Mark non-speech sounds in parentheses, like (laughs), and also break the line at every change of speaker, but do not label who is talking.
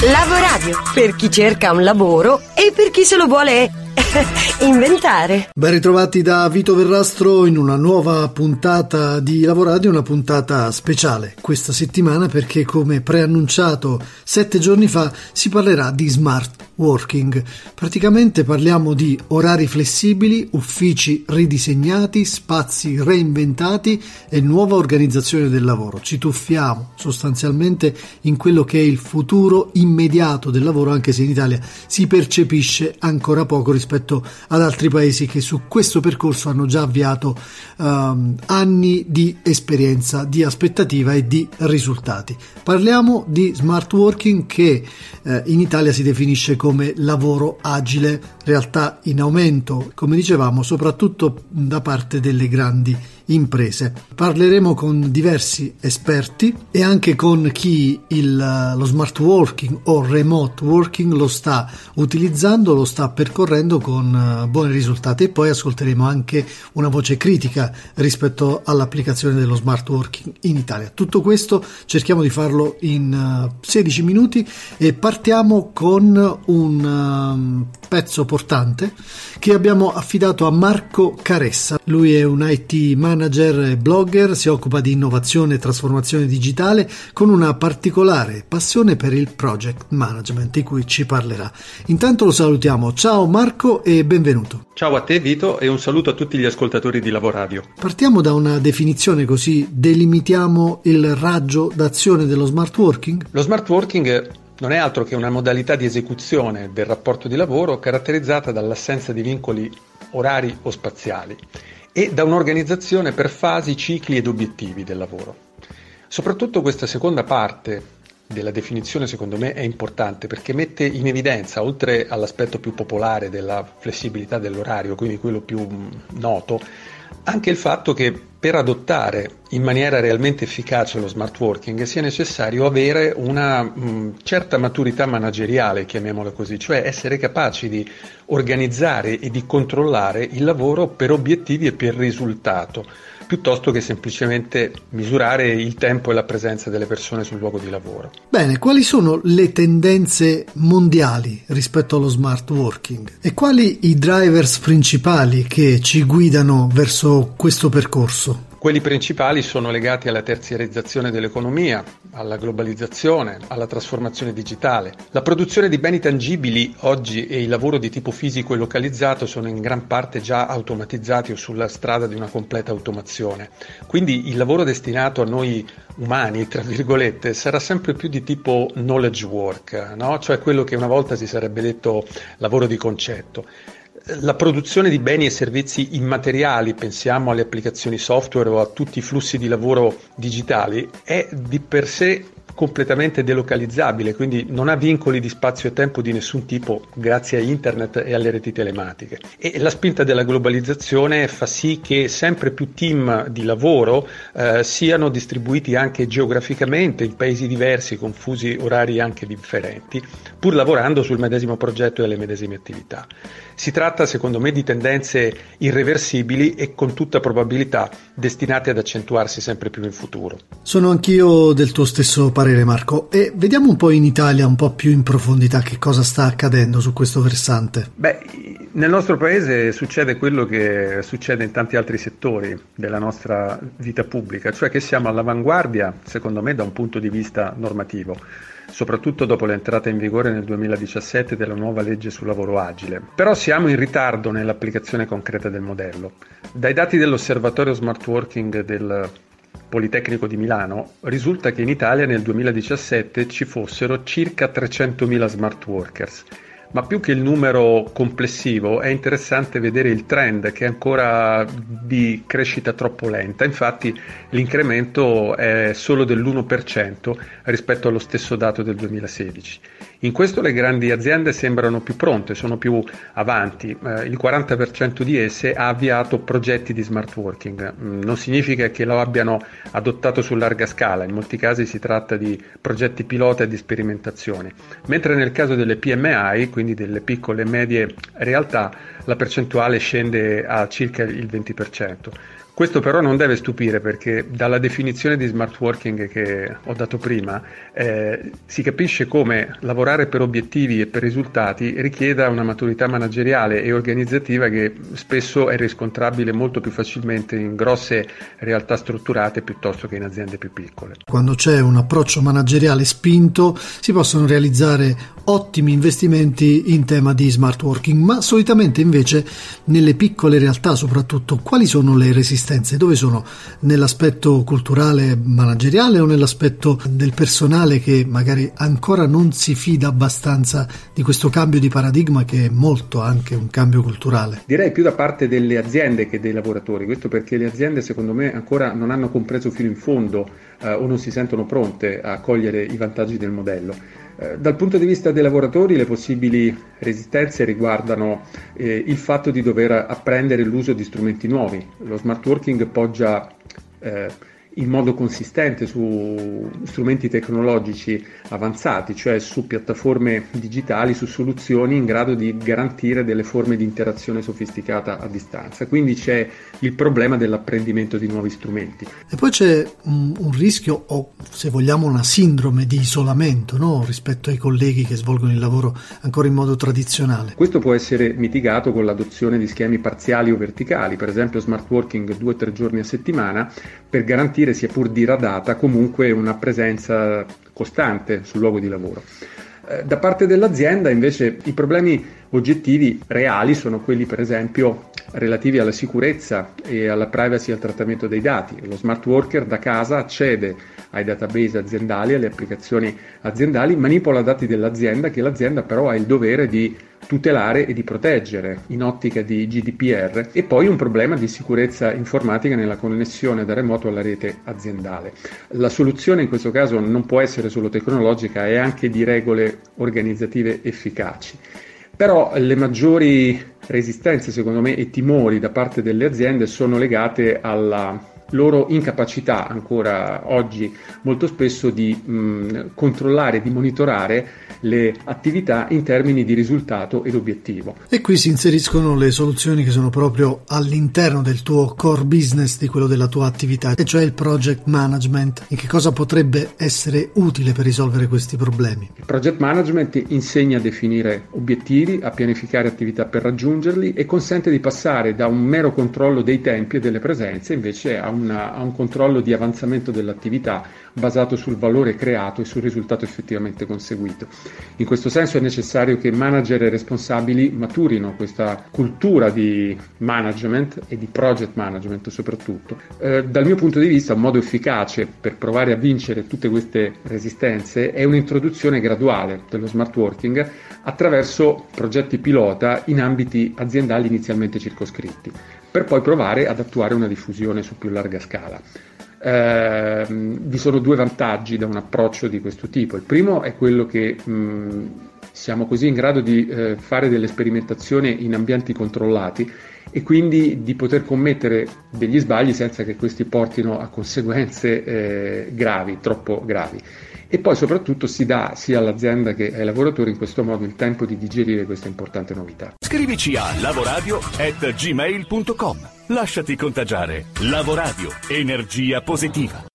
Lavoradio, per chi cerca un lavoro e per chi se lo vuole (laughs) inventare.
Ben ritrovati da Vito Verrastro in una nuova puntata di Lavoradio, una puntata speciale questa settimana perché come preannunciato sette giorni fa si parlerà di smart working. Praticamente parliamo di orari flessibili, uffici ridisegnati, spazi reinventati e nuova organizzazione del lavoro. Ci tuffiamo sostanzialmente in quello che è il futuro immediato del lavoro, anche se in Italia si percepisce ancora poco rispetto ad altri paesi che su questo percorso hanno già avviato um, anni di esperienza, di aspettativa e di risultati. Parliamo di smart working che eh, in Italia si definisce come lavoro agile, realtà in aumento, come dicevamo, soprattutto da parte delle grandi imprese. Parleremo con diversi esperti e anche con chi il, lo smart working o remote working lo sta utilizzando, lo sta percorrendo con uh, buoni risultati e poi ascolteremo anche una voce critica rispetto all'applicazione dello smart working in Italia. Tutto questo cerchiamo di farlo in uh, 16 minuti e partiamo con un um, pezzo portante che abbiamo affidato a Marco Caressa. Lui è un IT manager e blogger, si occupa di innovazione e trasformazione digitale con una particolare passione per il project management di cui ci parlerà. Intanto lo salutiamo. Ciao Marco e benvenuto.
Ciao a te Vito e un saluto a tutti gli ascoltatori di Lavoradio.
Partiamo da una definizione così delimitiamo il raggio d'azione dello smart working?
Lo smart working non è altro che una modalità di esecuzione del rapporto di lavoro caratterizzata dall'assenza di vincoli orari o spaziali e da un'organizzazione per fasi, cicli ed obiettivi del lavoro. Soprattutto questa seconda parte della definizione secondo me è importante perché mette in evidenza, oltre all'aspetto più popolare della flessibilità dell'orario, quindi quello più noto, anche il fatto che per adottare in maniera realmente efficace lo smart working sia necessario avere una mh, certa maturità manageriale, chiamiamola così, cioè essere capaci di organizzare e di controllare il lavoro per obiettivi e per risultato piuttosto che semplicemente misurare il tempo e la presenza delle persone sul luogo di lavoro.
Bene, quali sono le tendenze mondiali rispetto allo smart working e quali i drivers principali che ci guidano verso questo percorso?
Quelli principali sono legati alla terziarizzazione dell'economia, alla globalizzazione, alla trasformazione digitale. La produzione di beni tangibili oggi e il lavoro di tipo fisico e localizzato sono in gran parte già automatizzati o sulla strada di una completa automazione. Quindi il lavoro destinato a noi umani, tra virgolette, sarà sempre più di tipo knowledge work, no? cioè quello che una volta si sarebbe detto lavoro di concetto. La produzione di beni e servizi immateriali, pensiamo alle applicazioni software o a tutti i flussi di lavoro digitali, è di per sé completamente delocalizzabile, quindi non ha vincoli di spazio e tempo di nessun tipo grazie a internet e alle reti telematiche. E la spinta della globalizzazione fa sì che sempre più team di lavoro eh, siano distribuiti anche geograficamente in paesi diversi, con fusi orari anche differenti, pur lavorando sul medesimo progetto e le medesime attività. Si tratta, secondo me, di tendenze irreversibili e con tutta probabilità destinate ad accentuarsi sempre più in futuro.
Sono anch'io del tuo stesso parere, Marco, e vediamo un po' in Italia, un po' più in profondità, che cosa sta accadendo su questo versante.
Beh, nel nostro paese succede quello che succede in tanti altri settori della nostra vita pubblica, cioè che siamo all'avanguardia, secondo me, da un punto di vista normativo soprattutto dopo l'entrata in vigore nel 2017 della nuova legge sul lavoro agile. Però siamo in ritardo nell'applicazione concreta del modello. Dai dati dell'osservatorio smart working del Politecnico di Milano risulta che in Italia nel 2017 ci fossero circa 300.000 smart workers ma più che il numero complessivo è interessante vedere il trend che è ancora di crescita troppo lenta, infatti l'incremento è solo dell'1% rispetto allo stesso dato del 2016. In questo le grandi aziende sembrano più pronte, sono più avanti. Eh, il 40% di esse ha avviato progetti di smart working. Mm, non significa che lo abbiano adottato su larga scala, in molti casi si tratta di progetti pilota e di sperimentazione. Mentre nel caso delle PMI, quindi delle piccole e medie realtà, la percentuale scende a circa il 20%. Questo però non deve stupire perché dalla definizione di smart working che ho dato prima eh, si capisce come lavorare per obiettivi e per risultati richieda una maturità manageriale e organizzativa che spesso è riscontrabile molto più facilmente in grosse realtà strutturate piuttosto che in aziende più piccole.
Quando c'è un approccio manageriale spinto si possono realizzare ottimi investimenti in tema di smart working, ma solitamente invece nelle piccole realtà soprattutto quali sono le resistenze? Dove sono? Nell'aspetto culturale manageriale o nell'aspetto del personale che magari ancora non si fida abbastanza di questo cambio di paradigma che è molto anche un cambio culturale?
Direi più da parte delle aziende che dei lavoratori, questo perché le aziende secondo me ancora non hanno compreso fino in fondo eh, o non si sentono pronte a cogliere i vantaggi del modello. Eh, dal punto di vista dei lavoratori le possibili resistenze riguardano eh, il fatto di dover apprendere l'uso di strumenti nuovi. Lo smart working poggia eh, in modo consistente su strumenti tecnologici avanzati, cioè su piattaforme digitali, su soluzioni in grado di garantire delle forme di interazione sofisticata a distanza. Quindi c'è il problema dell'apprendimento di nuovi strumenti.
E poi c'è un, un rischio o se vogliamo una sindrome di isolamento no? rispetto ai colleghi che svolgono il lavoro ancora in modo tradizionale.
Questo può essere mitigato con l'adozione di schemi parziali o verticali, per esempio smart working due o tre giorni a settimana per garantire, sia pur diradata, comunque una presenza costante sul luogo di lavoro. Eh, da parte dell'azienda invece i problemi oggettivi reali sono quelli per esempio relativi alla sicurezza e alla privacy e al trattamento dei dati. Lo smart worker da casa accede ai database aziendali, alle applicazioni aziendali, manipola dati dell'azienda che l'azienda però ha il dovere di tutelare e di proteggere in ottica di GDPR e poi un problema di sicurezza informatica nella connessione da remoto alla rete aziendale. La soluzione in questo caso non può essere solo tecnologica, è anche di regole organizzative efficaci. Però le maggiori resistenze, secondo me, e timori da parte delle aziende sono legate alla loro incapacità ancora oggi molto spesso di mh, controllare, di monitorare le attività in termini di risultato ed obiettivo.
E qui si inseriscono le soluzioni che sono proprio all'interno del tuo core business, di quello della tua attività, e cioè il project management. In che cosa potrebbe essere utile per risolvere questi problemi?
Il project management insegna a definire obiettivi, a pianificare attività per raggiungerli e consente di passare da un mero controllo dei tempi e delle presenze invece a un, a un controllo di avanzamento dell'attività basato sul valore creato e sul risultato effettivamente conseguito. In questo senso è necessario che manager e responsabili maturino questa cultura di management e di project management soprattutto. Eh, dal mio punto di vista un modo efficace per provare a vincere tutte queste resistenze è un'introduzione graduale dello smart working attraverso progetti pilota in ambiti aziendali inizialmente circoscritti, per poi provare ad attuare una diffusione su più larga scala. Eh, vi sono due vantaggi da un approccio di questo tipo. Il primo è quello che mh, siamo così in grado di eh, fare delle sperimentazioni in ambienti controllati e quindi di poter commettere degli sbagli senza che questi portino a conseguenze eh, gravi, troppo gravi e poi soprattutto si dà sia all'azienda che ai lavoratori in questo modo il tempo di digerire questa importante novità.
Scrivici a lavoradio@gmail.com. Lasciati contagiare. Lavoradio, energia positiva.